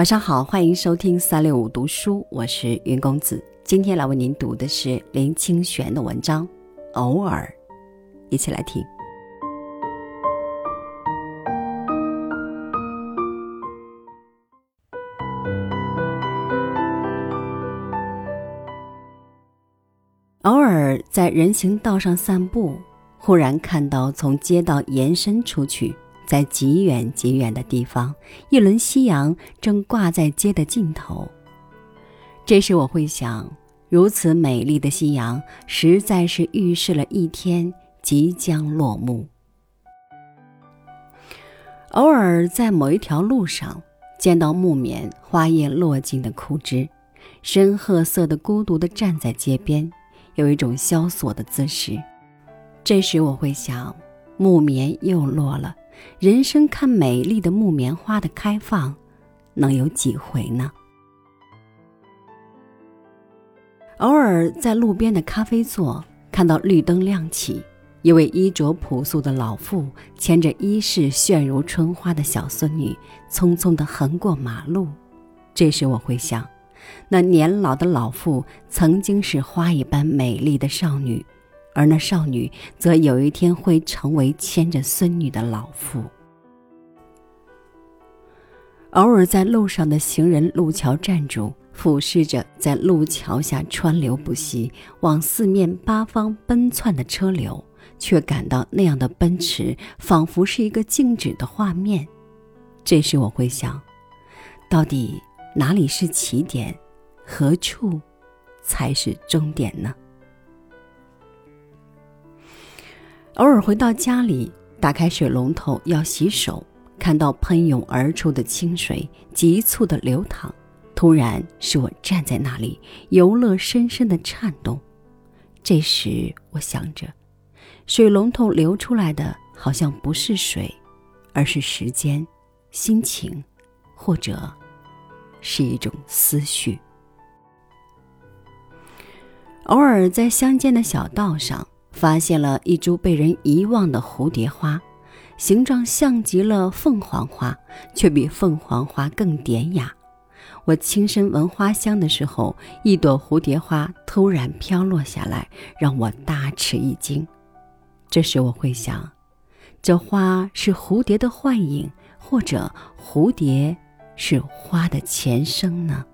晚上好，欢迎收听三六五读书，我是云公子。今天来为您读的是林清玄的文章《偶尔》，一起来听。偶尔在人行道上散步，忽然看到从街道延伸出去。在极远极远的地方，一轮夕阳正挂在街的尽头。这时我会想，如此美丽的夕阳，实在是预示了一天即将落幕。偶尔在某一条路上见到木棉花叶落尽的枯枝，深褐色的孤独地站在街边，有一种萧索的姿势。这时我会想，木棉又落了。人生看美丽的木棉花的开放，能有几回呢？偶尔在路边的咖啡座看到绿灯亮起，一位衣着朴素的老妇牵着衣饰炫如春花的小孙女，匆匆地横过马路。这时我会想，那年老的老妇曾经是花一般美丽的少女。而那少女则有一天会成为牵着孙女的老妇。偶尔在路上的行人路桥站住，俯视着在路桥下川流不息、往四面八方奔窜的车流，却感到那样的奔驰仿佛是一个静止的画面。这时我会想，到底哪里是起点，何处才是终点呢？偶尔回到家里，打开水龙头要洗手，看到喷涌而出的清水急促的流淌，突然使我站在那里，游乐深深的颤动。这时我想着，水龙头流出来的好像不是水，而是时间、心情，或者是一种思绪。偶尔在乡间的小道上。发现了一株被人遗忘的蝴蝶花，形状像极了凤凰花，却比凤凰花更典雅。我轻身闻花香的时候，一朵蝴蝶花突然飘落下来，让我大吃一惊。这时我会想，这花是蝴蝶的幻影，或者蝴蝶是花的前生呢？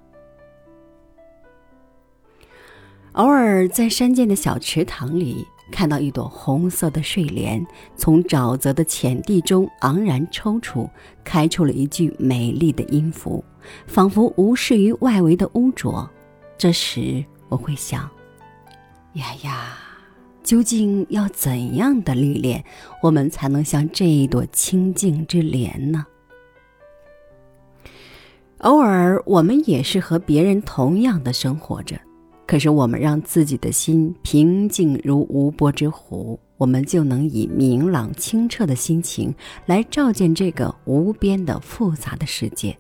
偶尔在山间的小池塘里。看到一朵红色的睡莲从沼泽的浅地中昂然抽出，开出了一句美丽的音符，仿佛无视于外围的污浊。这时我会想：呀呀，究竟要怎样的历练，我们才能像这一朵清净之莲呢？偶尔，我们也是和别人同样的生活着。可是，我们让自己的心平静如无波之湖，我们就能以明朗清澈的心情来照见这个无边的复杂的世界，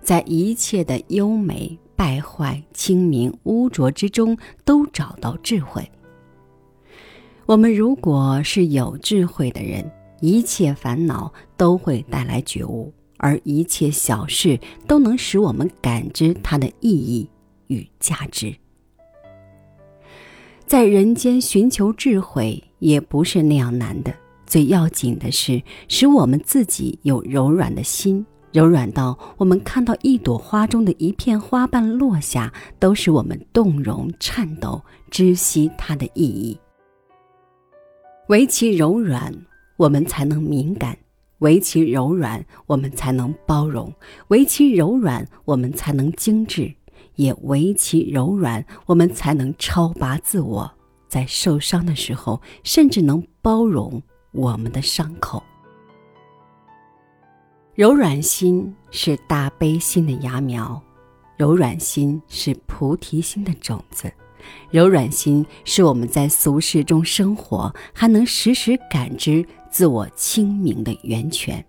在一切的优美、败坏、清明、污浊之中都找到智慧。我们如果是有智慧的人，一切烦恼都会带来觉悟，而一切小事都能使我们感知它的意义与价值。在人间寻求智慧也不是那样难的，最要紧的是使我们自己有柔软的心，柔软到我们看到一朵花中的一片花瓣落下，都使我们动容颤抖，知悉它的意义。唯其柔软，我们才能敏感；唯其柔软，我们才能包容；唯其柔软，我们才能精致。也唯其柔软，我们才能超拔自我，在受伤的时候，甚至能包容我们的伤口。柔软心是大悲心的芽苗，柔软心是菩提心的种子，柔软心是我们在俗世中生活还能时时感知自我清明的源泉。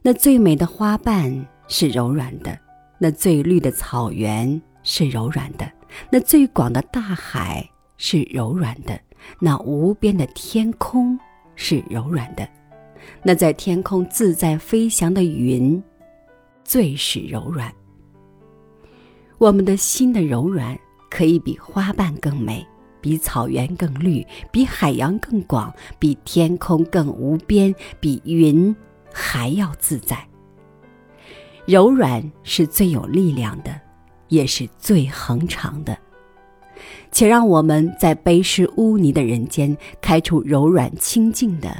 那最美的花瓣是柔软的。那最绿的草原是柔软的，那最广的大海是柔软的，那无边的天空是柔软的，那在天空自在飞翔的云最是柔软。我们的心的柔软，可以比花瓣更美，比草原更绿，比海洋更广，比天空更无边，比云还要自在。柔软是最有力量的，也是最恒长的。且让我们在悲失污泥的人间，开出柔软清净的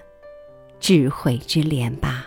智慧之莲吧。